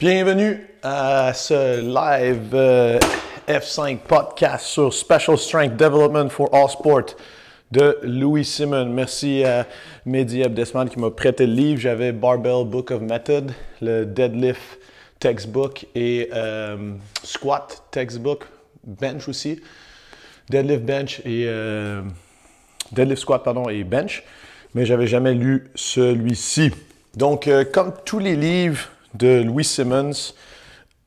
Bienvenue à ce live euh, F5 podcast sur Special Strength Development for All Sport de Louis Simon. Merci à Mehdi Abdesman qui m'a prêté le livre. J'avais Barbell Book of Method, le Deadlift Textbook et euh, Squat Textbook, Bench aussi. Deadlift Bench et euh, Deadlift Squat pardon et Bench, mais j'avais jamais lu celui-ci. Donc comme tous les livres de Louis Simmons,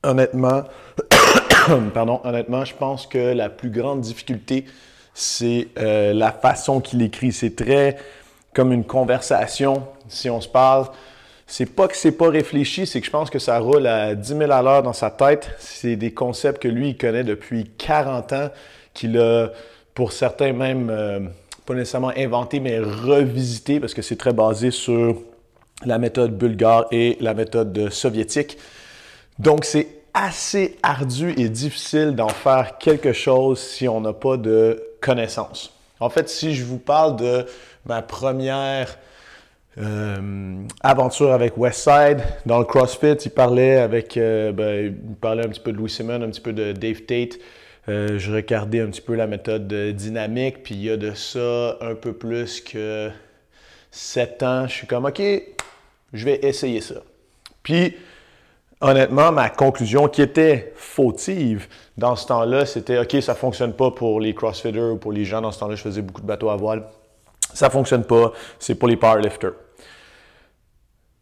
honnêtement, pardon, honnêtement, je pense que la plus grande difficulté, c'est euh, la façon qu'il écrit. C'est très comme une conversation, si on se parle. C'est pas que c'est pas réfléchi, c'est que je pense que ça roule à 10 000 à l'heure dans sa tête. C'est des concepts que lui, il connaît depuis 40 ans, qu'il a, pour certains même, euh, pas nécessairement inventé, mais revisité, parce que c'est très basé sur la méthode bulgare et la méthode soviétique. Donc, c'est assez ardu et difficile d'en faire quelque chose si on n'a pas de connaissances. En fait, si je vous parle de ma première euh, aventure avec Westside dans le CrossFit, il parlait avec, euh, ben, un petit peu de Louis Simon, un petit peu de Dave Tate. Euh, je regardais un petit peu la méthode dynamique, puis il y a de ça un peu plus que sept ans. Je suis comme, OK, je vais essayer ça. Puis, honnêtement, ma conclusion qui était fautive dans ce temps-là, c'était OK, ça ne fonctionne pas pour les crossfitters ou pour les gens. Dans ce temps-là, je faisais beaucoup de bateaux à voile. Ça ne fonctionne pas, c'est pour les powerlifters.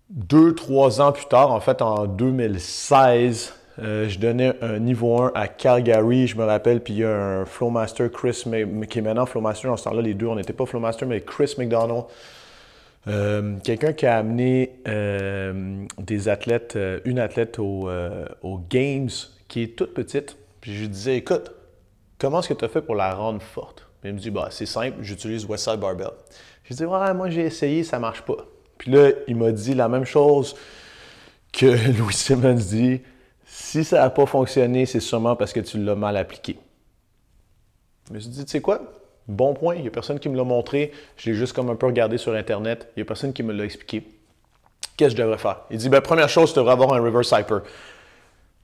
Deux, trois ans plus tard, en fait, en 2016, euh, je donnais un niveau 1 à Calgary, je me rappelle, puis il y a un Flowmaster, Chris, qui est maintenant Flowmaster. Dans ce temps-là, les deux, on n'était pas Flowmaster, mais Chris McDonald, euh, quelqu'un qui a amené euh, des athlètes, euh, une athlète aux Games qui est toute petite. Puis je lui disais, écoute, comment est-ce que tu as fait pour la rendre forte? il me dit, bah, c'est simple, j'utilise Westside Barbell. Je lui dis, moi j'ai essayé, ça marche pas. Puis là, il m'a dit la même chose que Louis Simmons dit, si ça n'a pas fonctionné, c'est sûrement parce que tu l'as mal appliqué. Je me suis dit, tu sais quoi? Bon point, il n'y a personne qui me l'a montré. Je l'ai juste comme un peu regardé sur Internet. Il n'y a personne qui me l'a expliqué. Qu'est-ce que je devrais faire? Il dit, ben, première chose, tu devrais avoir un reverse hyper.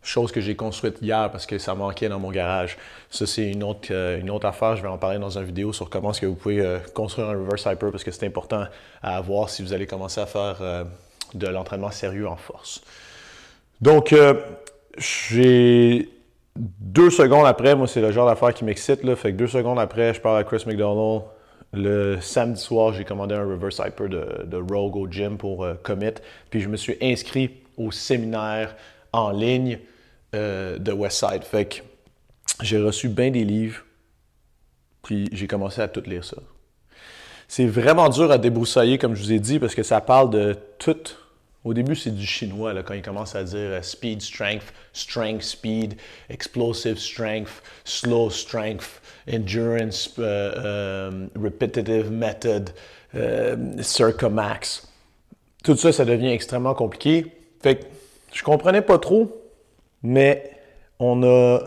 Chose que j'ai construite hier parce que ça manquait dans mon garage. Ça, c'est une autre, euh, affaire. Je vais en parler dans une vidéo sur comment est-ce que vous pouvez euh, construire un reverse hyper parce que c'est important à avoir si vous allez commencer à faire euh, de l'entraînement sérieux en force. Donc, j'ai deux secondes après, moi, c'est le genre d'affaire qui m'excite. Fait que deux secondes après, je parle à Chris McDonald. Le samedi soir, j'ai commandé un reverse hyper de, Rogue au gym pour euh, commit. Puis je me suis inscrit au séminaire en ligne euh, de Westside. Fait que j'ai reçu bien des livres. Puis j'ai commencé à tout lire ça. C'est vraiment dur à débroussailler, comme je vous ai dit, parce que ça parle de tout au début, c'est du chinois quand il commence à dire euh, speed, strength, strength, speed, explosive strength, slow strength, endurance, euh, euh, repetitive method, circumax. Tout ça, ça devient extrêmement compliqué. Fait que je comprenais pas trop, mais on a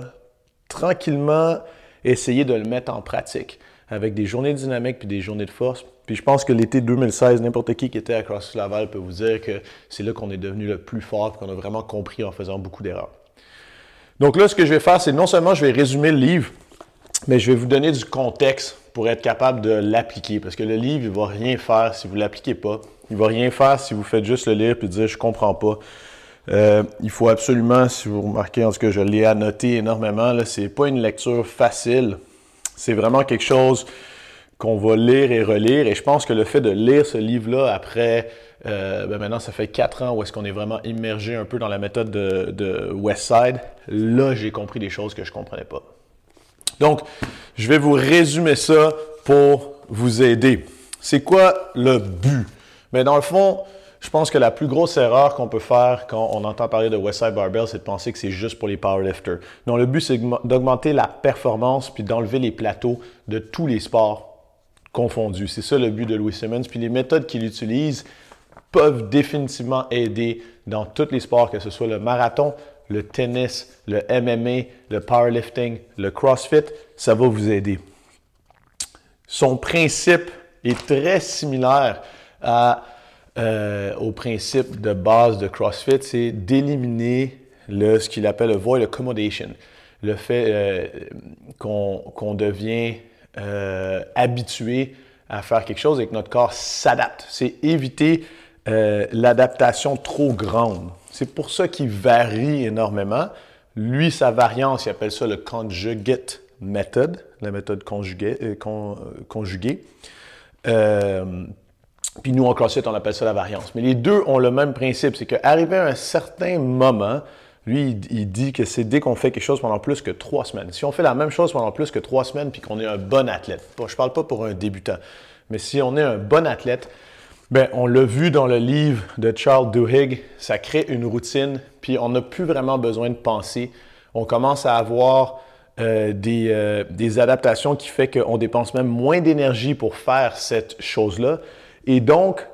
tranquillement essayé de le mettre en pratique avec des journées dynamiques puis des journées de force. Puis je pense que l'été 2016, n'importe qui qui était à CrossFit Laval peut vous dire que c'est là qu'on est devenu le plus fort qu'on a vraiment compris en faisant beaucoup d'erreurs. Donc là, ce que je vais faire, c'est non seulement je vais résumer le livre, mais je vais vous donner du contexte pour être capable de l'appliquer. Parce que le livre, il ne va rien faire si vous ne l'appliquez pas. Il ne va rien faire si vous faites juste le lire et dire je comprends pas. Euh, il faut absolument, si vous remarquez, en tout cas, je l'ai annoté énormément, ce n'est pas une lecture facile. C'est vraiment quelque chose qu'on va lire et relire. Et je pense que le fait de lire ce livre-là après, euh, ben maintenant ça fait quatre ans où est-ce qu'on est vraiment immergé un peu dans la méthode de, de Westside, là j'ai compris des choses que je ne comprenais pas. Donc, je vais vous résumer ça pour vous aider. C'est quoi le but? Mais dans le fond, je pense que la plus grosse erreur qu'on peut faire quand on entend parler de Westside Barbell, c'est de penser que c'est juste pour les powerlifters. Non, le but, c'est d'augmenter la performance puis d'enlever les plateaux de tous les sports confondus. C'est ça le but de Louis Simmons. Puis les méthodes qu'il utilise peuvent définitivement aider dans tous les sports, que ce soit le marathon, le tennis, le MMA, le powerlifting, le CrossFit, ça va vous aider. Son principe est très similaire euh, au principe de base de CrossFit, c'est d'éliminer ce qu'il appelle le void accommodation, le fait euh, qu'on devient euh, habitué à faire quelque chose et que notre corps s'adapte. C'est éviter l'adaptation trop grande. C'est pour ça qu'il varie énormément. Lui, sa variance, il appelle ça le conjugate method, la méthode conjuguée. conjuguée. Puis nous, en CrossFit, on appelle ça la variance. Mais les deux ont le même principe, c'est qu'arrivé à un certain moment, lui, il dit que c'est dès qu'on fait quelque chose pendant plus que trois semaines. Si on fait la même chose pendant plus que trois semaines, puis qu'on est un bon athlète, je ne parle pas pour un débutant, mais si on est un bon athlète, ben, on l'a vu dans le livre de Charles Duhigg, ça crée une routine, puis on n'a plus vraiment besoin de penser. On commence à avoir euh, des, euh, des adaptations qui fait qu'on dépense même moins d'énergie pour faire cette chose-là. Et donc,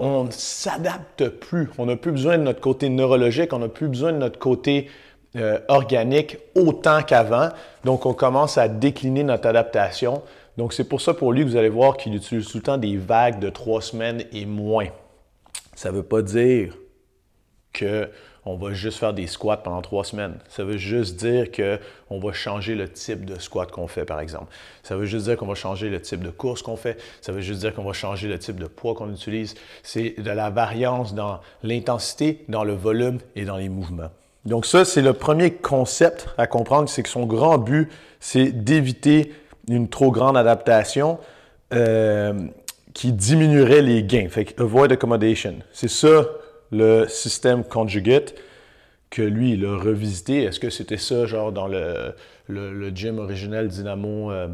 on ne s'adapte plus. On n'a plus besoin de notre côté neurologique, on n'a plus besoin de notre côté euh, organique autant qu'avant. Donc, on commence à décliner notre adaptation. Donc, c'est pour ça pour lui que vous allez voir qu'il utilise tout le temps des vagues de trois semaines et moins. Ça ne veut pas dire que on va juste faire des squats pendant trois semaines. Ça veut juste dire qu'on va changer le type de squat qu'on fait, par exemple. Ça veut juste dire qu'on va changer le type de course qu'on fait. Ça veut juste dire qu'on va changer le type de poids qu'on utilise. C'est de la variance dans l'intensité, dans le volume et dans les mouvements. Donc ça, c'est le premier concept à comprendre, c'est que son grand but, c'est d'éviter une trop grande adaptation euh, qui diminuerait les gains. Fait avoid accommodation. C'est ça le système conjugate que lui, il a revisité. Est-ce que c'était ça, genre, dans le, gym original Dynamo euh,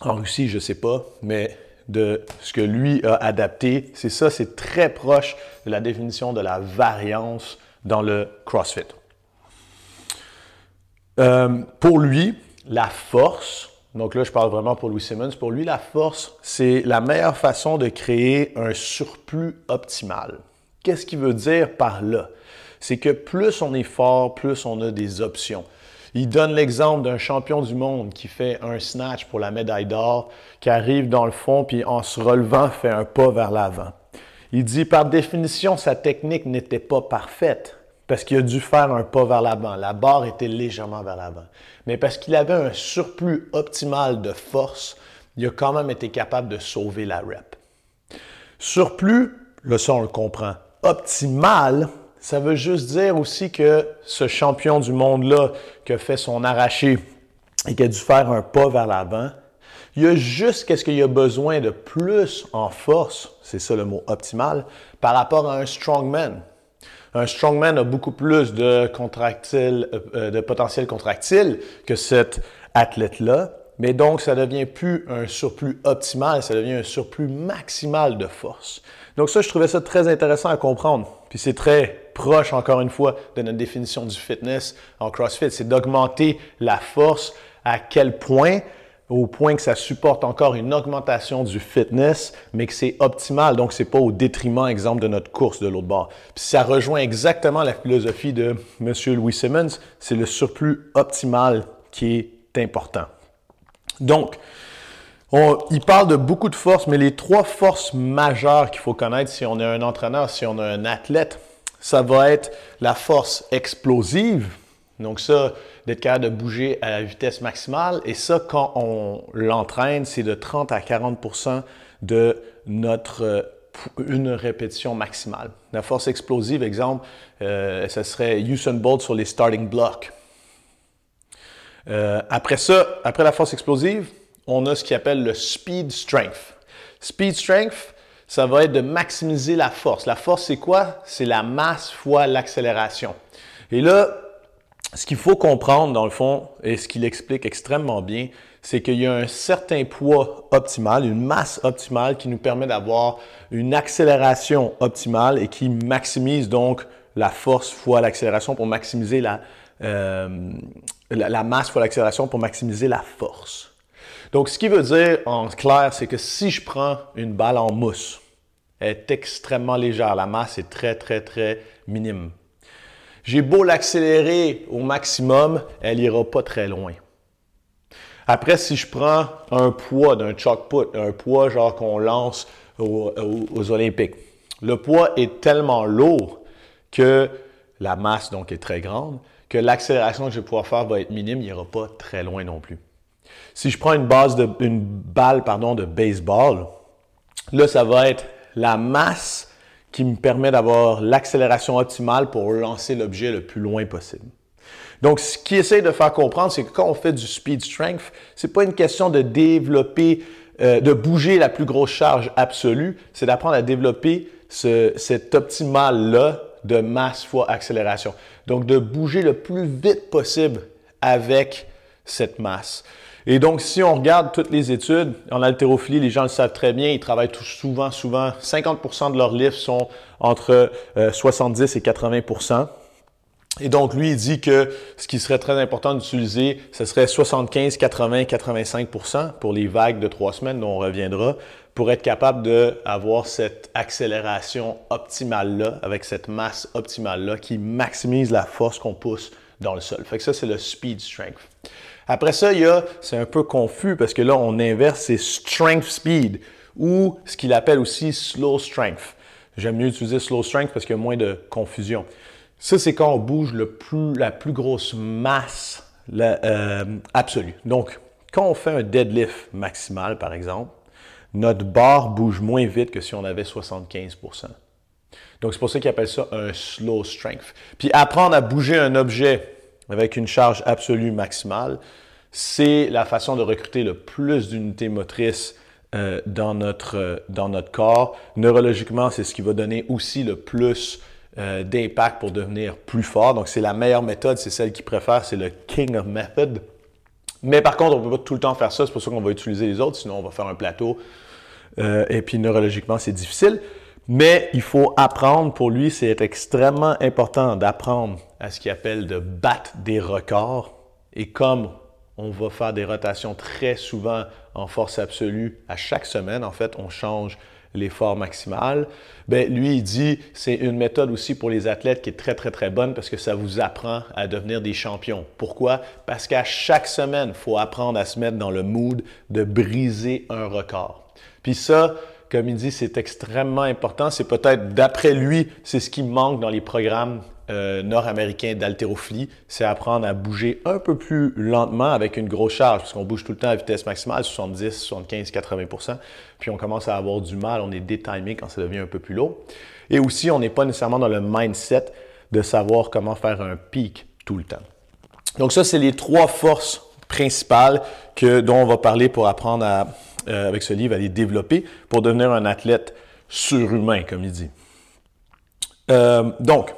en Russie? Je ne sais pas. Mais de ce que lui a adapté, c'est ça, c'est très proche de la définition de la variance dans le CrossFit. Euh, pour lui, la force, donc là je parle vraiment pour Louis Simmons, pour lui la force, c'est la meilleure façon de créer un surplus optimal. Qu'est-ce qu'il veut dire par là? C'est que plus on est fort, plus on a des options. Il donne l'exemple d'un champion du monde qui fait un snatch pour la médaille d'or, qui arrive dans le fond, puis en se relevant, fait un pas vers l'avant. Il dit, par définition, sa technique n'était pas parfaite, parce qu'il a dû faire un pas vers l'avant. La barre était légèrement vers l'avant. Mais parce qu'il avait un surplus optimal de force, il a quand même été capable de sauver la rep. Surplus, le ça on le comprend optimal, ça veut juste dire aussi que ce champion du monde-là qui a fait son arraché et qui a dû faire un pas vers l'avant, il y a juste qu'est-ce qu'il a besoin de plus en force, c'est ça le mot optimal, par rapport à un strongman. Un strongman a beaucoup plus de, contractile, euh, de potentiel contractile que cet athlète-là, mais donc ça devient plus un surplus optimal, ça devient un surplus maximal de force. Donc ça, je trouvais ça très intéressant à comprendre. Puis c'est très proche, encore une fois, de notre définition du fitness en CrossFit. C'est d'augmenter la force à quel point? Au point que ça supporte encore une augmentation du fitness, mais que c'est optimal, donc c'est pas au détriment, exemple, de notre course de l'autre bord. Puis ça rejoint exactement la philosophie de M. Louis Simmons, c'est le surplus optimal qui est important. Donc, il parle de beaucoup de forces, mais les trois forces majeures qu'il faut connaître si on est un entraîneur, si on est un athlète, ça va être la force explosive. Donc ça, d'être capable de bouger à la vitesse maximale. Et ça, quand on l'entraîne, c'est de 30 à 40% de notre euh, une répétition maximale. La force explosive, exemple, euh, ce serait Usain Bolt sur les starting blocks. Euh, après ça, après la force explosive, on a ce qui appelle le speed strength. Speed strength, ça va être de maximiser la force. La force, c'est quoi? C'est la masse fois l'accélération. Et là, ce qu'il faut comprendre, dans le fond, et ce qu'il explique extrêmement bien, c'est qu'il y a un certain poids optimal, une masse optimale qui nous permet d'avoir une accélération optimale et qui maximise donc la force fois l'accélération pour maximiser la, euh, la masse fois l'accélération pour maximiser la force. Donc, ce qui veut dire en clair, c'est que si je prends une balle en mousse, elle est extrêmement légère, la masse est très, très, très minime. J'ai beau l'accélérer au maximum, elle n'ira pas très loin. Après, si je prends un poids d'un chalk put, un poids genre qu'on lance aux, Olympiques, le poids est tellement lourd que la masse donc est très grande, que l'accélération que je vais pouvoir faire va être minime, il n'ira pas très loin non plus. Si je prends une base de balle de baseball, là ça va être la masse qui me permet d'avoir l'accélération optimale pour lancer l'objet le plus loin possible. Donc, ce qui essaie de faire comprendre, c'est que quand on fait du speed strength, c'est pas une question de développer, euh, de bouger la plus grosse charge absolue, c'est d'apprendre à développer ce, cet optimal-là de masse fois accélération. Donc, de bouger le plus vite possible avec cette masse. Et donc, si on regarde toutes les études, en haltérophilie, les gens le savent très bien, ils travaillent tout, souvent, souvent, 50% de leurs livres sont entre 70 euh, et 80% et donc, lui, il dit que ce qui serait très important d'utiliser, ce serait 75, 80, 85% pour les vagues de trois semaines dont on reviendra, pour être capable d'avoir cette accélération optimale-là, avec cette masse optimale-là qui maximise la force qu'on pousse dans le sol. Fait que ça, c'est le speed strength. Après ça, il y a, c'est un peu confus parce que là, on inverse, c'est strength speed ou ce qu'il appelle aussi slow strength. J'aime mieux utiliser slow strength parce qu'il y a moins de confusion. Ça, c'est quand on bouge le plus, la plus grosse masse euh, absolue. Donc, quand on fait un deadlift maximal, par exemple, notre barre bouge moins vite que si on avait 75% Donc, c'est pour ça qu'ils appellent ça un slow strength. Puis, apprendre à bouger un objet avec une charge absolue maximale, c'est la façon de recruter le plus d'unités motrices euh, dans, notre, euh, dans notre corps. Neurologiquement, c'est ce qui va donner aussi le plus euh, d'impact pour devenir plus fort. Donc, c'est la meilleure méthode, c'est celle qui préfère, c'est le King of Method. Mais par contre, on ne peut pas tout le temps faire ça, c'est pour ça qu'on va utiliser les autres, sinon on va faire un plateau. Et puis neurologiquement, c'est difficile. Mais il faut apprendre, pour lui, c'est extrêmement important d'apprendre à ce qu'il appelle de battre des records. Et comme on va faire des rotations très souvent en force absolue à chaque semaine, en fait, on change l'effort maximal. Ben, lui, il dit c'est une méthode aussi pour les athlètes qui est très, très, très bonne parce que ça vous apprend à devenir des champions. Pourquoi? Parce qu'à chaque semaine, il faut apprendre à se mettre dans le mood de briser un record. Puis ça, comme il dit, c'est extrêmement important. C'est peut-être, d'après lui, c'est ce qui manque dans les programmes euh, nord-américain d'haltérophilie, c'est apprendre à bouger un peu plus lentement avec une grosse charge, parce qu'on bouge tout le temps à vitesse maximale, 70, 75, 80% puis on commence à avoir du mal, on est détimé quand ça devient un peu plus lourd. Et aussi, on n'est pas nécessairement dans le mindset de savoir comment faire un pic tout le temps. Donc ça, c'est les trois forces principales dont on va parler pour apprendre à, euh, avec ce livre à les développer pour devenir un athlète surhumain, comme il dit. Euh, donc,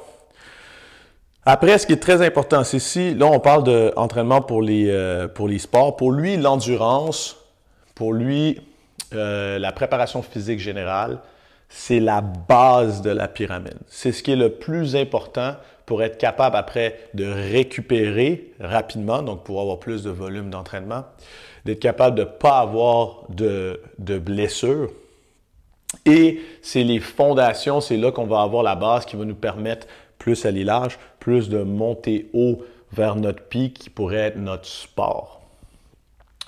après, ce qui est très important, c'est si, là, on parle d'entraînement pour, les, euh, pour les sports. Pour lui, l'endurance, pour lui, la préparation physique générale, c'est la base de la pyramide. C'est ce qui est le plus important pour être capable après de récupérer rapidement, donc pour avoir plus de volume d'entraînement, d'être capable de ne pas avoir de, de blessures. Et c'est les fondations, c'est là qu'on va avoir la base qui va nous permettre plus aller large, plus de monter haut vers notre pic qui pourrait être notre sport.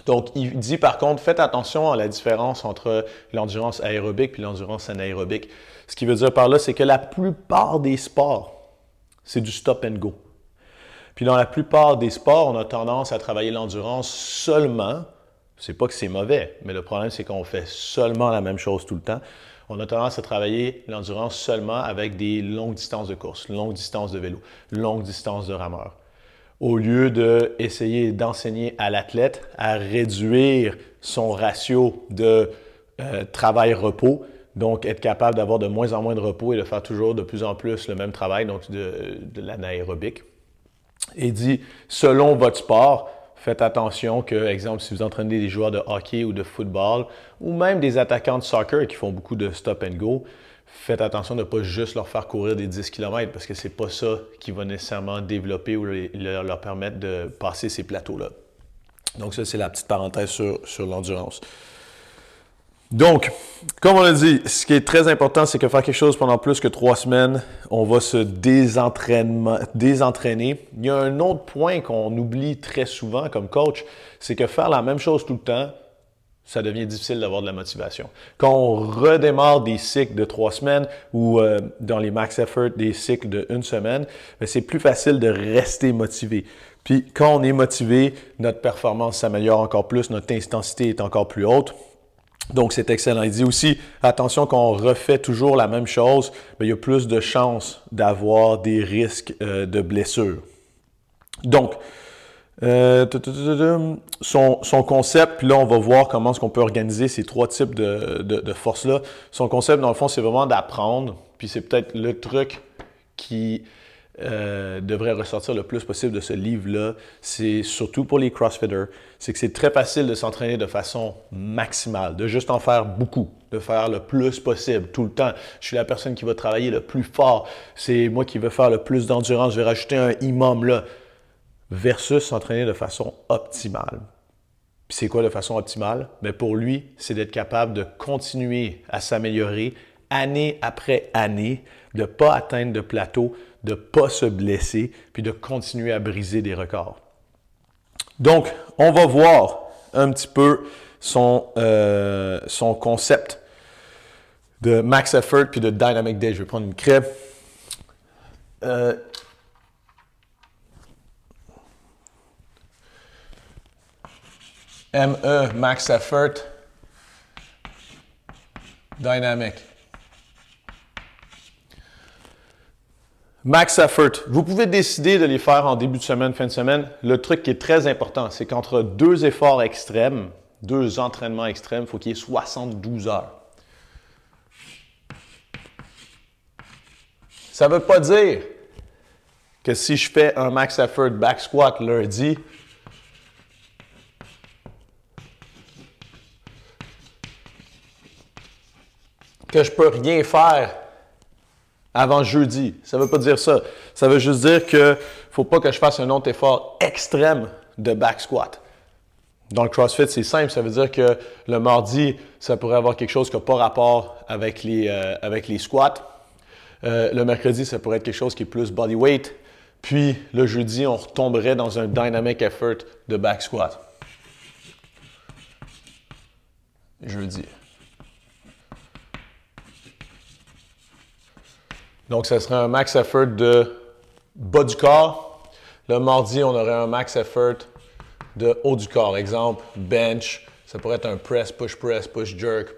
Donc, il dit par contre, faites attention à la différence entre l'endurance aérobique et l'endurance anaérobique. Ce qui veut dire par là, c'est que la plupart des sports, c'est du stop and go. Puis dans la plupart des sports, on a tendance à travailler l'endurance seulement. C'est pas que c'est mauvais, mais le problème, c'est qu'on fait seulement la même chose tout le temps on a tendance à travailler l'endurance seulement avec des longues distances de course, longues distances de vélo, longues distances de rameur. Au lieu d'essayer d'enseigner à l'athlète à réduire son ratio de euh, travail-repos, donc être capable d'avoir de moins en moins de repos et de faire toujours de plus en plus le même travail, donc de, de l'anaérobique. Et dit, selon votre sport, faites attention que, exemple, si vous entraînez des joueurs de hockey ou de football, ou même des attaquants de soccer qui font beaucoup de stop and go, faites attention de ne pas juste leur faire courir des 10 km parce que c'est pas ça qui va nécessairement développer ou leur permettre de passer ces plateaux-là. Donc ça, c'est la petite parenthèse sur, sur l'endurance. Donc, comme on l'a dit, ce qui est très important, c'est que faire quelque chose pendant plus que trois semaines, on va se désentraîner. Il y a un autre point qu'on oublie très souvent comme coach, c'est que faire la même chose tout le temps, ça devient difficile d'avoir de la motivation. Quand on redémarre des cycles de trois semaines ou euh, dans les max effort des cycles de une semaine, ben, c'est plus facile de rester motivé. Puis quand on est motivé, notre performance s'améliore encore plus, notre intensité est encore plus haute. Donc c'est excellent. Il dit aussi, attention, quand on refait toujours la même chose, ben, il y a plus de chances d'avoir des risques euh, de blessure. Donc, euh, son, son, concept, puis là, on va voir comment est-ce qu'on peut organiser ces trois types de, de, forces-là. Son concept, dans le fond, c'est vraiment d'apprendre, puis c'est peut-être le truc qui euh, devrait ressortir le plus possible de ce livre-là. C'est surtout pour les CrossFitters, c'est que c'est très facile de s'entraîner de façon maximale, de juste en faire beaucoup, de faire le plus possible, tout le temps. Je suis la personne qui va travailler le plus fort. C'est moi qui vais faire le plus d'endurance. Je vais rajouter un imam là versus s'entraîner de façon optimale. C'est quoi de façon optimale? Mais ben, pour lui, c'est d'être capable de continuer à s'améliorer année après année, de ne pas atteindre de plateau, de ne pas se blesser, puis de continuer à briser des records. Donc, on va voir un petit peu son, euh, concept de max effort puis de dynamic day. Je vais prendre une crêpe. Euh, ME, max effort, dynamic. Max effort. Vous pouvez décider de les faire en début de semaine, fin de semaine. Le truc qui est très important, c'est qu'entre deux efforts extrêmes, deux entraînements extrêmes, il faut qu'il y ait 72 heures. Ça ne veut pas dire que si je fais un max effort back squat lundi, que je peux rien faire avant jeudi. Ça veut pas dire ça. Ça veut juste dire qu'il ne faut pas que je fasse un autre effort extrême de back squat. Dans le CrossFit, c'est simple. Ça veut dire que le mardi, ça pourrait avoir quelque chose qui n'a pas rapport avec les, euh, squats. Euh, le mercredi, ça pourrait être quelque chose qui est plus body weight. Puis le jeudi, on retomberait dans un dynamic effort de back squat. Jeudi. Donc, ce serait un max effort de bas du corps. Le mardi, on aurait un max effort de haut du corps. Exemple, bench. Ça pourrait être un press, push press, push jerk.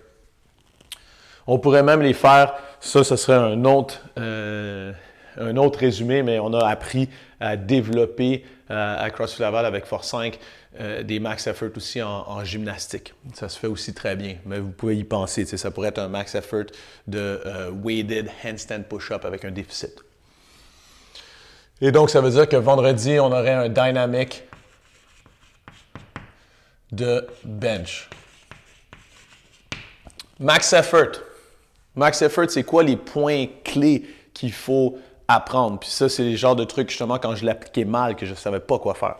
On pourrait même les faire, ça, ce serait un autre, euh, un autre résumé, mais on a appris à développer euh, à CrossFit Laval avec Force 5 euh, des max effort aussi en, gymnastique. Ça se fait aussi très bien, mais vous pouvez y penser. Ça pourrait être un max effort de euh, weighted handstand push-up avec un déficit. Et donc, ça veut dire que vendredi, on aurait un dynamic de bench. Max effort. Max effort, c'est quoi les points clés qu'il faut apprendre? Puis ça, c'est le genre de trucs, justement, quand je l'appliquais mal, que je ne savais pas quoi faire.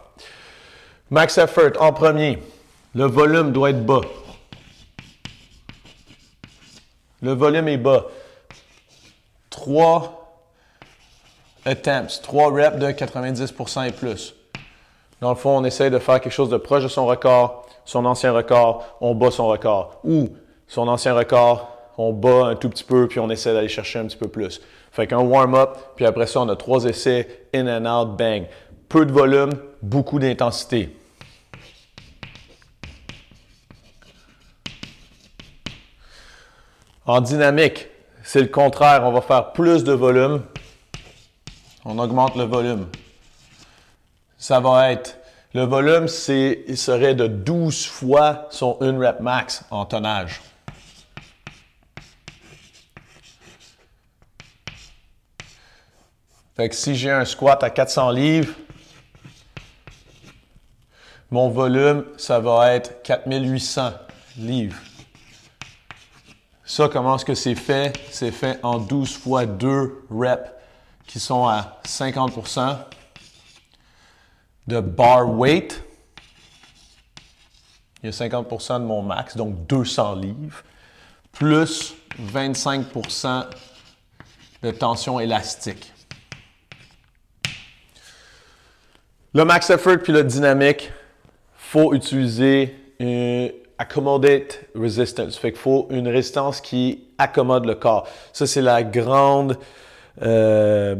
Max effort, en premier, le volume doit être bas. Le volume est bas. Trois attempts, trois reps de 90% et plus. Dans le fond, on essaye de faire quelque chose de proche de son record, son ancien record, on bat son record. Ou son ancien record, on bat un tout petit peu, puis on essaie d'aller chercher un petit peu plus. Fait qu'un warm-up, puis après ça, on a trois essais, in and out, bang. Peu de volume, beaucoup d'intensité. En dynamique, c'est le contraire. On va faire plus de volume. On augmente le volume. Ça va être, le volume, c'est, il serait de 12 fois son 1 rep max en tonnage. Fait si j'ai un squat à 400 livres, mon volume, ça va être 4800 livres. Ça, comment est-ce que c'est fait? C'est fait en 12 fois 2 reps qui sont à 50% de bar weight. Il y a 50% de mon max, donc 200 livres, plus 25% de tension élastique. Le max effort puis le dynamique, faut utiliser accommodate resistance. Fait qu'il faut une résistance qui accommode le corps. Ça, c'est la grande, euh,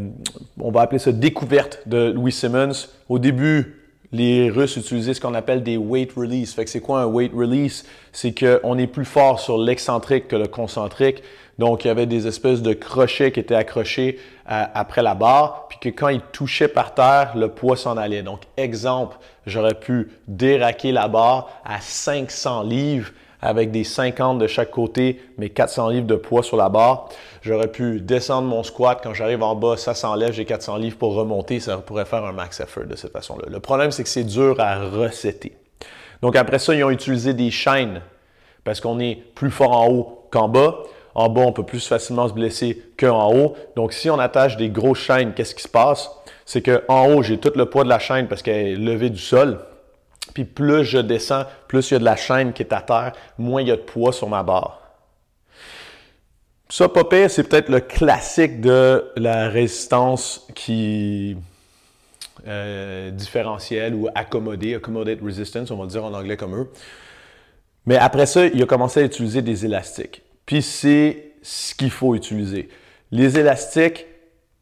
on va appeler ça découverte de Louis Simmons. Au début, les Russes utilisaient ce qu'on appelle des weight release. Fait que c'est quoi un weight release? C'est qu'on est plus fort sur l'excentrique que le concentrique. Donc, il y avait des espèces de crochets qui étaient accrochés après la barre, puis que quand il touchait par terre, le poids s'en allait. Donc, exemple, j'aurais pu déraquer la barre à 500 livres avec des 50 de chaque côté, mais 400 livres de poids sur la barre. J'aurais pu descendre mon squat. Quand j'arrive en bas, ça s'enlève, j'ai 400 livres pour remonter. Ça pourrait faire un max effort de cette façon-là. Le problème, c'est que c'est dur à recéter. Donc après ça, ils ont utilisé des chaînes parce qu'on est plus fort en haut qu'en bas. En bas, on peut plus facilement se blesser qu'en haut. Donc si on attache des grosses chaînes, qu'est-ce qui se passe? C'est qu'en haut, j'ai tout le poids de la chaîne parce qu'elle est levée du sol. Puis plus je descends, plus il y a de la chaîne qui est à terre, moins il y a de poids sur ma barre. Ça, pas c'est peut-être le classique de la résistance qui euh, différentielle ou accommodée, accommodate resistance, on va dire en anglais comme eux. Mais après ça, il a commencé à utiliser des élastiques. Puis c'est ce qu'il faut utiliser. Les élastiques,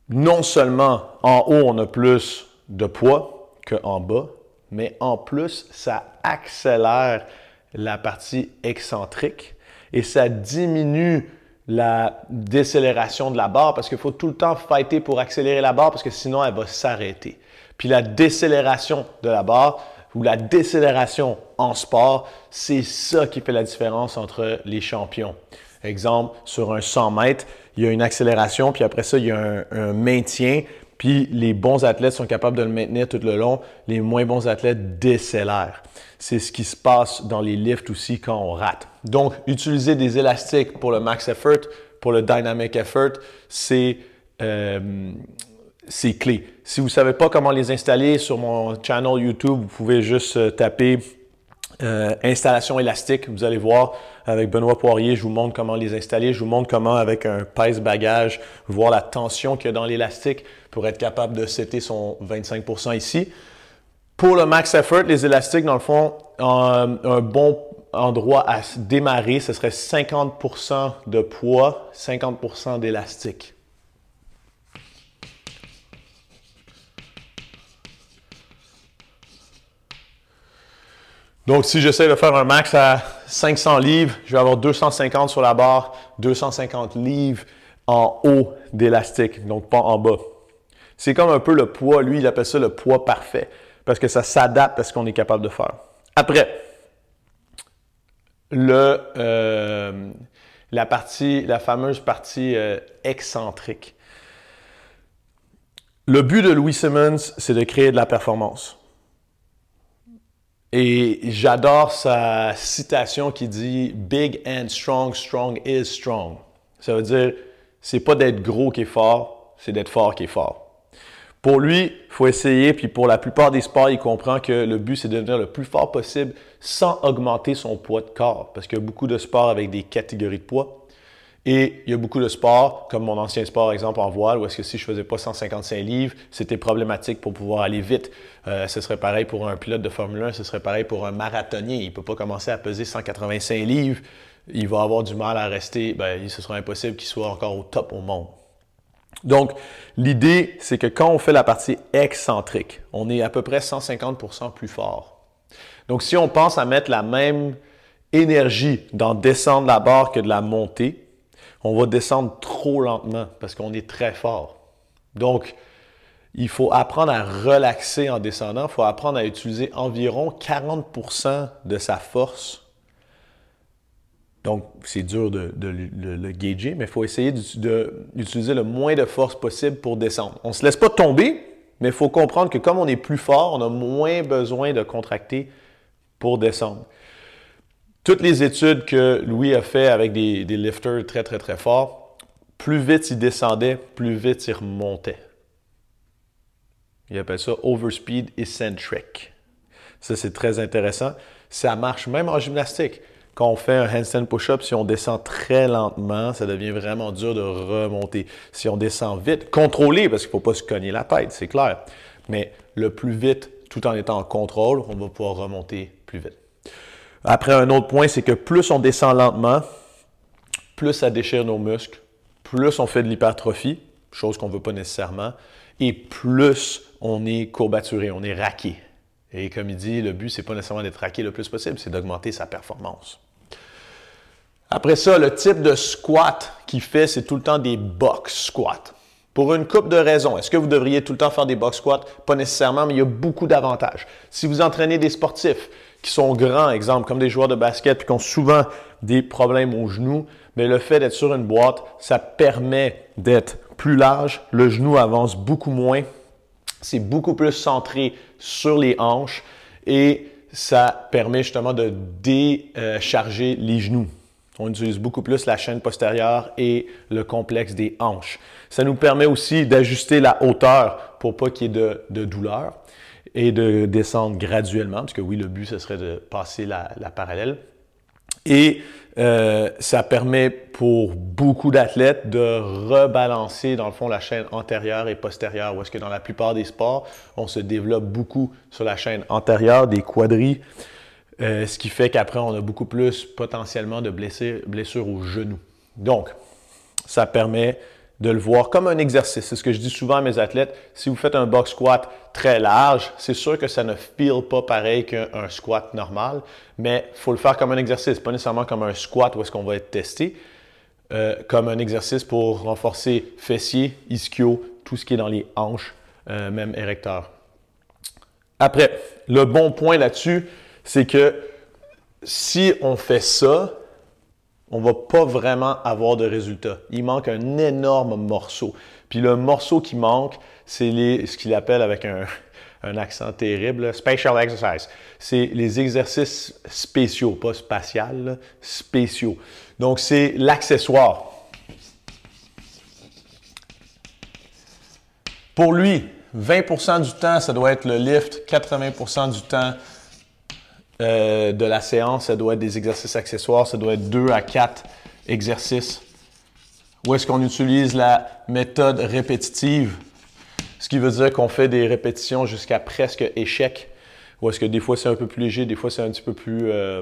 non seulement en haut, on a plus de poids qu'en bas, mais en plus, ça accélère la partie excentrique et ça diminue la décélération de la barre parce qu'il faut tout le temps fighter pour accélérer la barre parce que sinon elle va s'arrêter. Puis la décélération de la barre ou la décélération en sport, c'est ça qui fait la différence entre les champions. Exemple, sur un 100 mètres, il y a une accélération, puis après ça, il y a un, maintien, puis les bons athlètes sont capables de le maintenir tout le long, les moins bons athlètes décélèrent. C'est ce qui se passe dans les lifts aussi quand on rate. Donc, utiliser des élastiques pour le max effort, pour le dynamic effort, c'est euh, clé. Si vous ne savez pas comment les installer sur mon channel YouTube, vous pouvez juste euh, taper euh, installation élastique. Vous allez voir avec Benoît Poirier, je vous montre comment les installer. Je vous montre comment, avec un pèse-bagage, voir la tension qu'il y a dans l'élastique pour être capable de setter son 25% ici. Pour le max effort, les élastiques, dans le fond, un, un bon endroit à démarrer, ce serait 50% de poids, 50% d'élastique. Donc, si j'essaie de faire un max à 500 livres, je vais avoir 250 sur la barre, 250 livres en haut d'élastique, donc pas en bas. C'est comme un peu le poids, lui, il appelle ça le poids parfait parce que ça s'adapte à ce qu'on est capable de faire. Après, le, euh, la partie, la fameuse partie euh, excentrique. Le but de Louis Simmons, c'est de créer de la performance. Et j'adore sa citation qui dit Big and strong, strong is strong. Ça veut dire, c'est pas d'être gros qui est fort, c'est d'être fort qui est fort. Pour lui, il faut essayer, puis pour la plupart des sports, il comprend que le but, c'est de devenir le plus fort possible sans augmenter son poids de corps. Parce qu'il y a beaucoup de sports avec des catégories de poids. Et il y a beaucoup de sports, comme mon ancien sport, exemple en voile, où est-ce que si je faisais pas 155 livres, c'était problématique pour pouvoir aller vite. Euh, ce serait pareil pour un pilote de Formule 1, ce serait pareil pour un marathonien. Il peut pas commencer à peser 185 livres. Il va avoir du mal à rester, ben, ce sera impossible qu'il soit encore au top au monde. Donc, l'idée, c'est que quand on fait la partie excentrique, on est à peu près 150% plus fort. Donc, si on pense à mettre la même énergie dans descendre la barre que de la monter, on va descendre trop lentement parce qu'on est très fort. Donc, il faut apprendre à relaxer en descendant. Il faut apprendre à utiliser environ 40% de sa force donc, c'est dur de, le gager, mais il faut essayer d'utiliser le moins de force possible pour descendre. On ne se laisse pas tomber, mais il faut comprendre que comme on est plus fort, on a moins besoin de contracter pour descendre. Toutes les études que Louis a fait avec des, lifters très, très, très forts, plus vite il descendait, plus vite il remontait. Il appelle ça overspeed eccentric. Ça, c'est très intéressant. Ça marche même en gymnastique. Quand on fait un handstand push-up, si on descend très lentement, ça devient vraiment dur de remonter. Si on descend vite, contrôlé, parce qu'il ne faut pas se cogner la tête, c'est clair. Mais le plus vite, tout en étant en contrôle, on va pouvoir remonter plus vite. Après, un autre point, c'est que plus on descend lentement, plus ça déchire nos muscles, plus on fait de l'hypertrophie, chose qu'on ne veut pas nécessairement, et plus on est courbaturé, on est raqué. Et comme il dit, le but, c'est pas nécessairement d'être raqué le plus possible, c'est d'augmenter sa performance. Après ça, le type de squat qu'il fait, c'est tout le temps des box squats. Pour une coupe de raisons. Est-ce que vous devriez tout le temps faire des box squats? Pas nécessairement, mais il y a beaucoup d'avantages. Si vous entraînez des sportifs qui sont grands, exemple, comme des joueurs de basket, qui ont souvent des problèmes aux genoux, mais le fait d'être sur une boîte, ça permet d'être plus large, le genou avance beaucoup moins, c'est beaucoup plus centré sur les hanches et ça permet justement de décharger les genoux. On utilise beaucoup plus la chaîne postérieure et le complexe des hanches. Ça nous permet aussi d'ajuster la hauteur pour pas qu'il y ait de, douleur et de descendre graduellement, parce que oui, le but, ce serait de passer la, parallèle. Et euh, ça permet pour beaucoup d'athlètes de rebalancer, dans le fond, la chaîne antérieure et postérieure, où est-ce que dans la plupart des sports, on se développe beaucoup sur la chaîne antérieure, des quadris, euh, ce qui fait qu'après, on a beaucoup plus potentiellement de blessures, blessures au genou. Donc, ça permet de le voir comme un exercice. C'est ce que je dis souvent à mes athlètes. Si vous faites un box squat très large, c'est sûr que ça ne feel pas pareil qu'un squat normal, mais faut le faire comme un exercice, pas nécessairement comme un squat où est-ce qu'on va être testé, euh, comme un exercice pour renforcer fessiers, ischio, tout ce qui est dans les hanches, euh, même érecteurs. Après, le bon point là-dessus, c'est que si on fait ça, on va pas vraiment avoir de résultat. Il manque un énorme morceau. Puis le morceau qui manque, c'est ce qu'il appelle avec un, accent terrible, special exercise. C'est les exercices spéciaux, pas spatial, spéciaux. Donc c'est l'accessoire. Pour lui, 20% du temps, ça doit être le lift, 80% du temps, euh, de la séance, ça doit être des exercices accessoires, ça doit être 2 à 4 exercices. Où est-ce qu'on utilise la méthode répétitive, ce qui veut dire qu'on fait des répétitions jusqu'à presque échec. Ou est-ce que des fois c'est un peu plus léger, des fois c'est un petit peu plus, euh,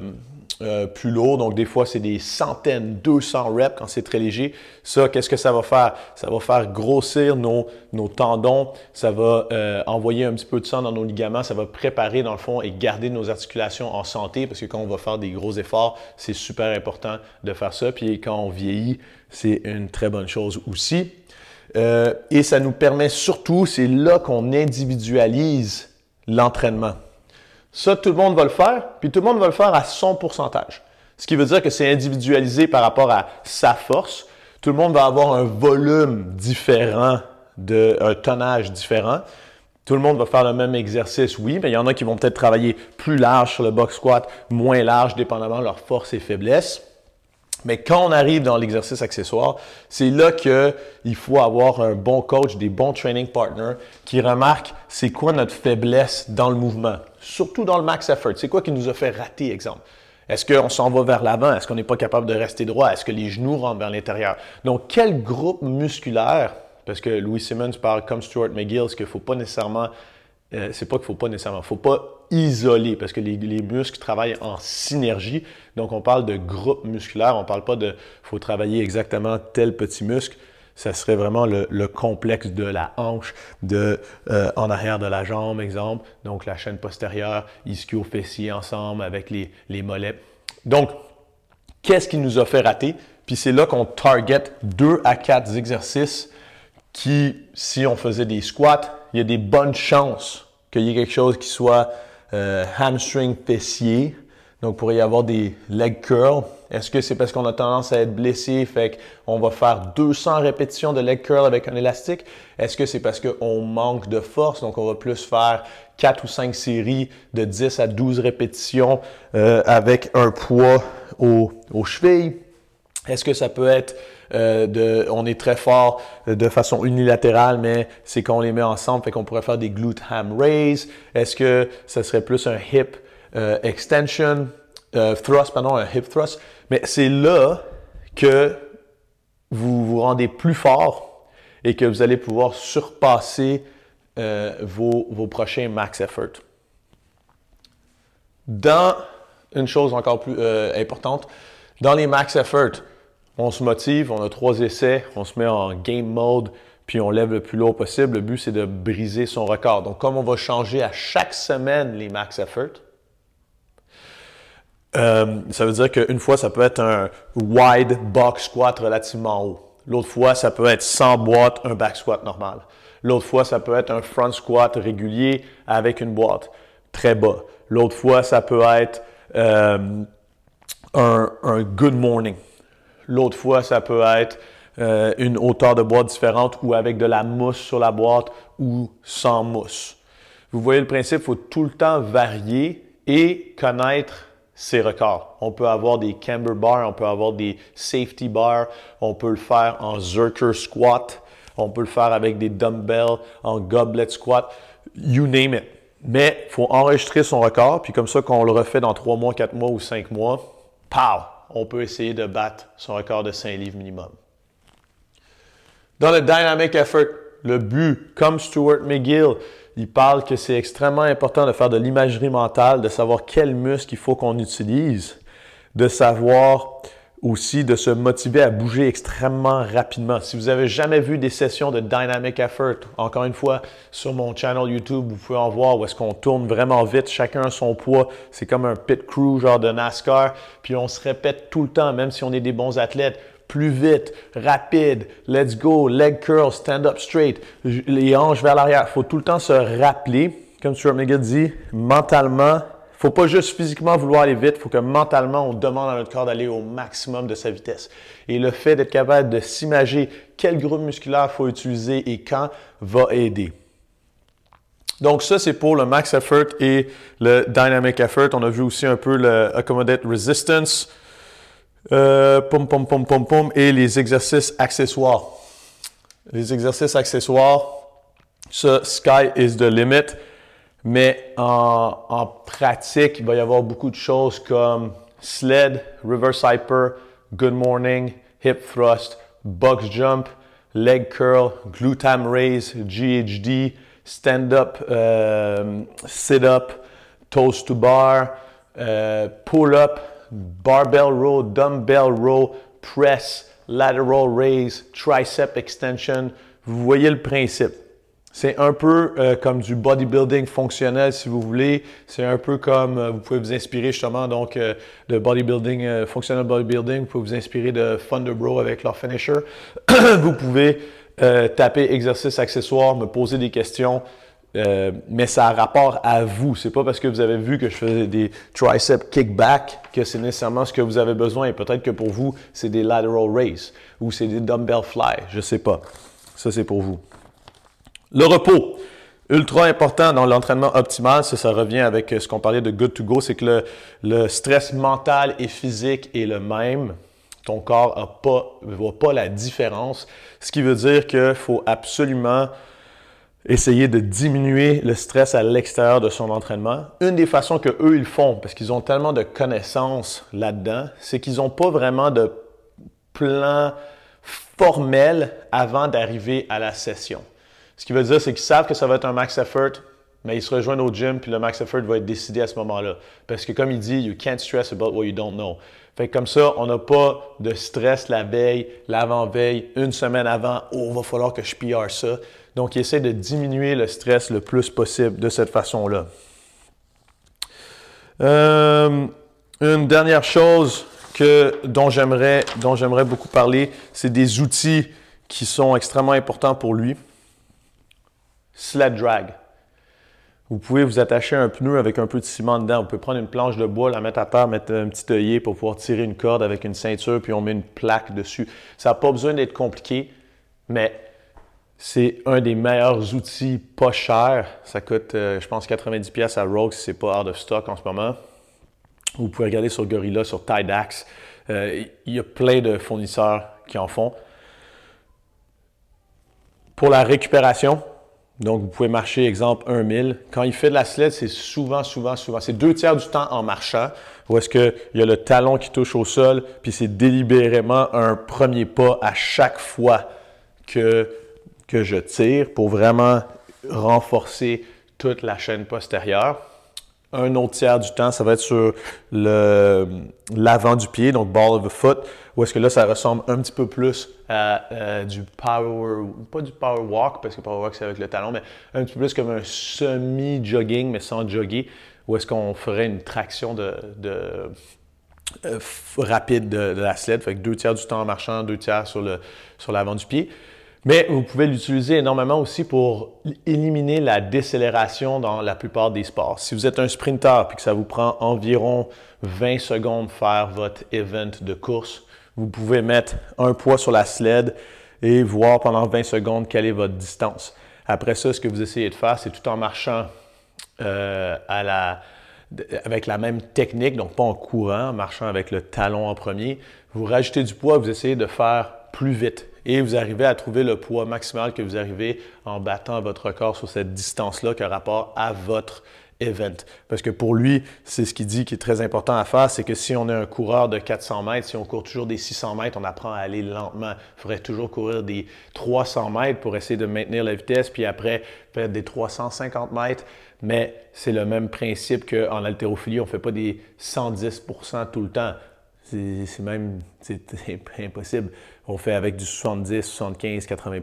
euh, plus lourd. Donc, des fois, c'est des centaines, 200 reps quand c'est très léger. Ça, qu'est-ce que ça va faire? Ça va faire grossir nos, tendons. Ça va euh, envoyer un petit peu de sang dans nos ligaments. Ça va préparer, dans le fond, et garder nos articulations en santé parce que quand on va faire des gros efforts, c'est super important de faire ça. Puis quand on vieillit, c'est une très bonne chose aussi. Euh, et ça nous permet surtout, c'est là qu'on individualise l'entraînement. Ça, tout le monde va le faire, puis tout le monde va le faire à son pourcentage. Ce qui veut dire que c'est individualisé par rapport à sa force. Tout le monde va avoir un volume différent, de, un tonnage différent. Tout le monde va faire le même exercice, oui, mais il y en a qui vont peut-être travailler plus large sur le box squat, moins large, dépendamment de leur force et faiblesse. Mais quand on arrive dans l'exercice accessoire, c'est là qu'il faut avoir un bon coach, des bons training partners qui remarquent c'est quoi notre faiblesse dans le mouvement, surtout dans le max effort. C'est quoi qui nous a fait rater, exemple? Est-ce qu'on s'en va vers l'avant? Est-ce qu'on n'est pas capable de rester droit? Est-ce que les genoux rentrent vers l'intérieur? Donc, quel groupe musculaire, parce que Louis Simmons parle comme Stuart McGill, ce qu'il ne faut pas nécessairement, euh, c'est pas qu'il faut pas nécessairement, faut pas isolé parce que les, muscles travaillent en synergie. Donc, on parle de groupe musculaire. On parle pas de faut travailler exactement tel petit muscle. Ça serait vraiment le, complexe de la hanche, de euh, en arrière de la jambe, exemple. Donc, la chaîne postérieure, ischio-fessier ensemble avec les, les mollets. Donc, qu'est-ce qui nous a fait rater? Puis c'est là qu'on target deux à quatre exercices qui, si on faisait des squats, il y a des bonnes chances qu'il y ait quelque chose qui soit euh, hamstring fessier. Donc, il pourrait y avoir des leg curls. Est-ce que c'est parce qu'on a tendance à être blessé, fait qu'on va faire 200 répétitions de leg curl avec un élastique? Est-ce que c'est parce qu'on manque de force, donc on va plus faire 4 ou 5 séries de 10 à 12 répétitions euh, avec un poids aux chevilles? Est-ce que ça peut être euh, on est très fort de façon unilatérale, mais c'est quand on les met ensemble, fait qu'on pourrait faire des glute ham raise. Est-ce que ce serait plus un hip euh, extension, euh, thrust, pardon, un hip thrust? Mais c'est là que vous vous rendez plus fort et que vous allez pouvoir surpasser vos, vos prochains max effort. Dans une chose encore plus importante, dans les max effort, on se motive, on a trois essais, on se met en game mode, puis on lève le plus lourd possible. Le but, c'est de briser son record. Donc, comme on va changer à chaque semaine les max effort, euh, ça veut dire qu'une fois, ça peut être un wide box squat relativement haut. L'autre fois, ça peut être sans boîte, un back squat normal. L'autre fois, ça peut être un front squat régulier avec une boîte très bas. L'autre fois, ça peut être euh, un, un good morning. L'autre fois, ça peut être euh, une hauteur de boîte différente ou avec de la mousse sur la boîte ou sans mousse. Vous voyez le principe, il faut tout le temps varier et connaître ses records. On peut avoir des camber bars, on peut avoir des safety bars, on peut le faire en zerker squat, on peut le faire avec des dumbbells, en goblet squat, you name it. Mais il faut enregistrer son record, puis comme ça, quand on le refait dans 3 mois, 4 mois ou 5 mois, pow, on peut essayer de battre son record de 5 livres minimum. Dans le dynamic effort, le but, comme Stuart McGill, il parle que c'est extrêmement important de faire de l'imagerie mentale, de savoir quel muscle il faut qu'on utilise, de savoir aussi de se motiver à bouger extrêmement rapidement. Si vous avez jamais vu des sessions de dynamic effort, encore une fois, sur mon channel YouTube, vous pouvez en voir où est-ce qu'on tourne vraiment vite, chacun son poids. C'est comme un pit crew genre de NASCAR, puis on se répète tout le temps, même si on est des bons athlètes plus vite, rapide, let's go, leg curl, stand up straight, les hanches vers l'arrière. Il faut tout le temps se rappeler, comme Stuart McGill dit, mentalement, faut pas juste physiquement vouloir aller vite, faut que mentalement, on demande à notre corps d'aller au maximum de sa vitesse. Et le fait d'être capable de s'imager quel groupe musculaire faut utiliser et quand va aider. Donc ça, c'est pour le max effort et le dynamic effort. On a vu aussi un peu le accommodate resistance, euh, pom, pom, pom, pom, pom, et les exercices accessoires. Les exercices accessoires, ça, sky is the limit. Mais en, pratique, il va y avoir beaucoup de choses comme sled, reverse hyper, good morning, hip thrust, box jump, leg curl, glutam raise, GHD, stand up, euh, sit up, toes to bar, euh, pull up, barbell row, dumbbell row, press, lateral raise, tricep extension. Vous voyez le principe. C'est un peu euh, comme du bodybuilding fonctionnel, si vous voulez. C'est un peu comme, euh, vous pouvez vous inspirer justement donc euh, de bodybuilding, fonctionnel bodybuilding. Vous pouvez vous inspirer de Thunderbro avec leur finisher. vous pouvez taper exercice accessoire, me poser des questions. mais ça a rapport à vous. C'est pas parce que vous avez vu que je faisais des tricep kickback que c'est nécessairement ce que vous avez besoin. Et peut-être que pour vous, c'est des lateral raise ou c'est des dumbbell fly. Je sais pas. Ça, c'est pour vous. Le repos, ultra important dans l'entraînement optimal, ça, ça revient avec ce qu'on parlait de good to go, c'est que le, le, stress mental et physique est le même. Ton corps ne voit pas la différence, ce qui veut dire qu'il faut absolument essayer de diminuer le stress à l'extérieur de son entraînement. Une des façons que eux ils font, parce qu'ils ont tellement de connaissances là-dedans, c'est qu'ils n'ont pas vraiment de plan formel avant d'arriver à la session. Ce qui veut dire, c'est qu'ils savent que ça va être un max effort, mais ils se rejoignent au gym, puis le max effort va être décidé à ce moment-là. Parce que comme il dit, you can't stress about what you don't know. Fait que comme ça, on n'a pas de stress la veille, l'avant-veille, une semaine avant, oh, va falloir que je PR ça. Donc, il essaie de diminuer le stress le plus possible de cette façon-là. Euh, une dernière chose que, dont j'aimerais beaucoup parler, c'est des outils qui sont extrêmement importants pour lui sled drag. Vous pouvez vous attacher un pneu avec un peu de ciment dedans. Vous pouvez prendre une planche de bois, la mettre à terre, mettre un petit œillet pour pouvoir tirer une corde avec une ceinture, puis on met une plaque dessus. Ça n'a pas besoin d'être compliqué, mais c'est un des meilleurs outils pas chers. Ça coûte, euh, je pense, 90$ à Rogue si ce n'est pas out of stock en ce moment. Vous pouvez regarder sur Gorilla, sur Tidax. Euh, il y a plein de fournisseurs qui en font. Pour la récupération, donc, vous pouvez marcher, exemple, 1000. Quand il fait de la sled, c'est souvent, souvent, souvent. C'est deux tiers du temps en marchant, où est-ce qu'il y a le talon qui touche au sol, puis c'est délibérément un premier pas à chaque fois que je tire pour vraiment renforcer toute la chaîne postérieure. Un autre tiers du temps, ça va être sur l'avant du pied, donc ball of the foot, où est-ce que là, ça ressemble un petit peu plus à euh, du power, pas du power walk, parce que power walk c'est avec le talon, mais un petit peu plus comme un semi-jogging, mais sans jogger, où est-ce qu'on ferait une traction de, euh, rapide de, la sled, fait que deux tiers du temps en marchant, deux tiers sur l'avant sur du pied. Mais vous pouvez l'utiliser énormément aussi pour éliminer la décélération dans la plupart des sports. Si vous êtes un sprinter et que ça vous prend environ 20 secondes faire votre event de course, vous pouvez mettre un poids sur la sled et voir pendant 20 secondes quelle est votre distance. Après ça, ce que vous essayez de faire, c'est tout en marchant euh, à la, avec la même technique, donc pas en courant, en marchant avec le talon en premier, vous rajoutez du poids, vous essayez de faire plus vite et vous arrivez à trouver le poids maximal que vous arrivez en battant votre record sur cette distance-là qui a rapport à votre event. Parce que pour lui, c'est ce qu'il dit qui est très important à faire, c'est que si on est un coureur de 400 mètres, si on court toujours des 600 mètres, on apprend à aller lentement. Il faudrait toujours courir des 300 mètres pour essayer de maintenir la vitesse, puis après faire des 350 mètres. Mais c'est le même principe qu'en haltérophilie, on ne fait pas des 110% tout le temps. C'est même impossible. On fait avec du 70, 75, 80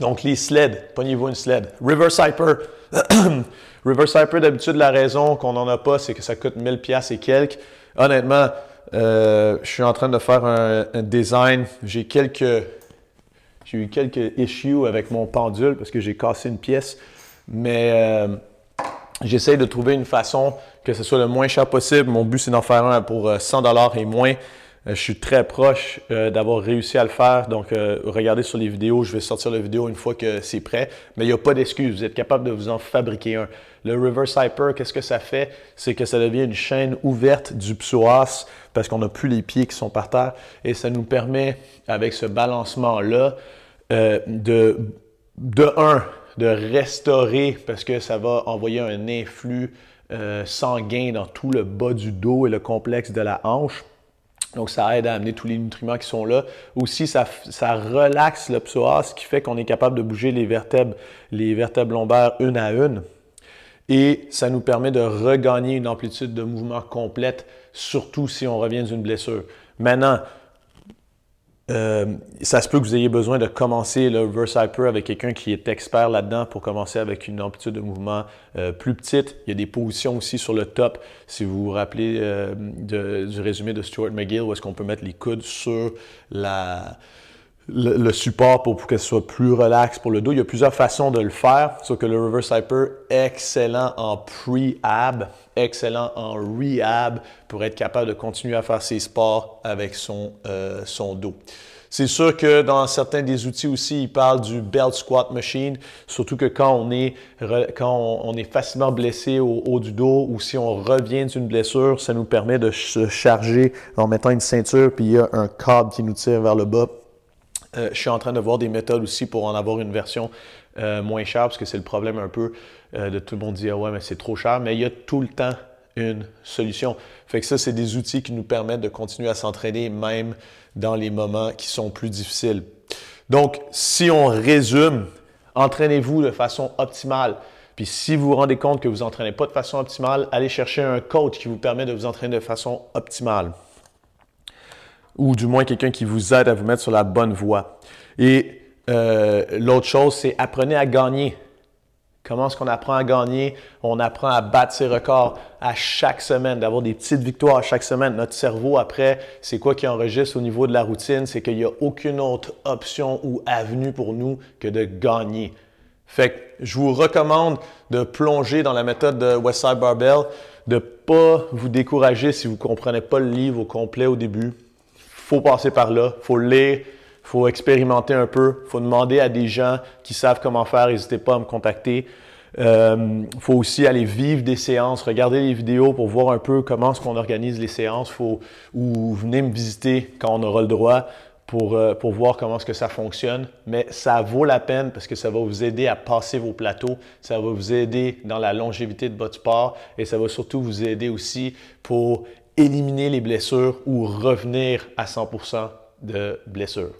Donc, les sleds, pognez-vous une sled. River Cyper. River Cyper, d'habitude, la raison qu'on n'en a pas, c'est que ça coûte 1000 pièces et quelques. Honnêtement, euh, je suis en train de faire un, design. J'ai quelques, j'ai eu quelques issues avec mon pendule parce que j'ai cassé une pièce. Mais euh, j'essaie de trouver une façon que ce soit le moins cher possible. Mon but, c'est d'en faire un pour 100 euh, dollars et moins. Euh, je suis très proche euh, d'avoir réussi à le faire. Donc, regardez sur les vidéos. Je vais sortir la vidéo une fois que c'est prêt. Mais il n'y a pas d'excuse. Vous êtes capable de vous en fabriquer un. Le reverse hyper, qu'est-ce que ça fait? C'est que ça devient une chaîne ouverte du psoas parce qu'on n'a plus les pieds qui sont par terre. Et ça nous permet, avec ce balancement-là, de, de un, de restaurer parce que ça va envoyer un influx euh, sanguin dans tout le bas du dos et le complexe de la hanche. Donc, ça aide à amener tous les nutriments qui sont là. Aussi, ça, relaxe le psoas, ce qui fait qu'on est capable de bouger les vertèbres, les vertèbres lombaires une à une. Et ça nous permet de regagner une amplitude de mouvement complète, surtout si on revient d'une blessure. Maintenant, euh, ça se peut que vous ayez besoin de commencer le reverse hyper avec quelqu'un qui est expert là-dedans pour commencer avec une amplitude de mouvement euh, plus petite. Il y a des positions aussi sur le top. Si vous vous rappelez euh, du résumé de Stuart McGill, où est-ce qu'on peut mettre les coudes sur la, le, support pour, que ce soit plus relax pour le dos. Il y a plusieurs façons de le faire. Sauf que le reverse hyper, excellent en pre-ab, excellent en rehab pour être capable de continuer à faire ses sports avec son, euh, son dos. C'est sûr que dans certains des outils aussi, il parle du belt squat machine, surtout que quand on est, quand on, est facilement blessé au haut du dos ou si on revient d'une blessure, ça nous permet de se charger en mettant une ceinture, puis il y a un câble qui nous tire vers le bas euh, je suis en train de voir des méthodes aussi pour en avoir une version euh, moins chère, parce que c'est le problème un peu euh, de tout le monde dire ouais, mais c'est trop cher, mais il y a tout le temps une solution. Fait que ça, c'est des outils qui nous permettent de continuer à s'entraîner même dans les moments qui sont plus difficiles. Donc, si on résume, entraînez-vous de façon optimale. Puis si vous vous rendez compte que vous n'entraînez pas de façon optimale, allez chercher un coach qui vous permet de vous entraîner de façon optimale ou du moins quelqu'un qui vous aide à vous mettre sur la bonne voie. Et euh, l'autre chose, c'est apprenez à gagner. Comment est-ce qu'on apprend à gagner? On apprend à battre ses records à chaque semaine, d'avoir des petites victoires à chaque semaine. Notre cerveau, après, c'est quoi qui enregistre au niveau de la routine? C'est qu'il n'y a aucune autre option ou avenue pour nous que de gagner. Fait que je vous recommande de plonger dans la méthode de Westside Barbell, de ne pas vous décourager si vous ne comprenez pas le livre au complet au début faut passer par là, faut lire, faut expérimenter un peu, faut demander à des gens qui savent comment faire, n'hésitez pas à me contacter. Il euh, faut aussi aller vivre des séances, regarder les vidéos pour voir un peu comment est-ce qu'on organise les séances. Faut, ou venez me visiter quand on aura le droit pour, euh, pour voir comment est-ce que ça fonctionne. Mais ça vaut la peine parce que ça va vous aider à passer vos plateaux, ça va vous aider dans la longévité de votre sport et ça va surtout vous aider aussi pour éliminer les blessures ou revenir à 100% de blessures.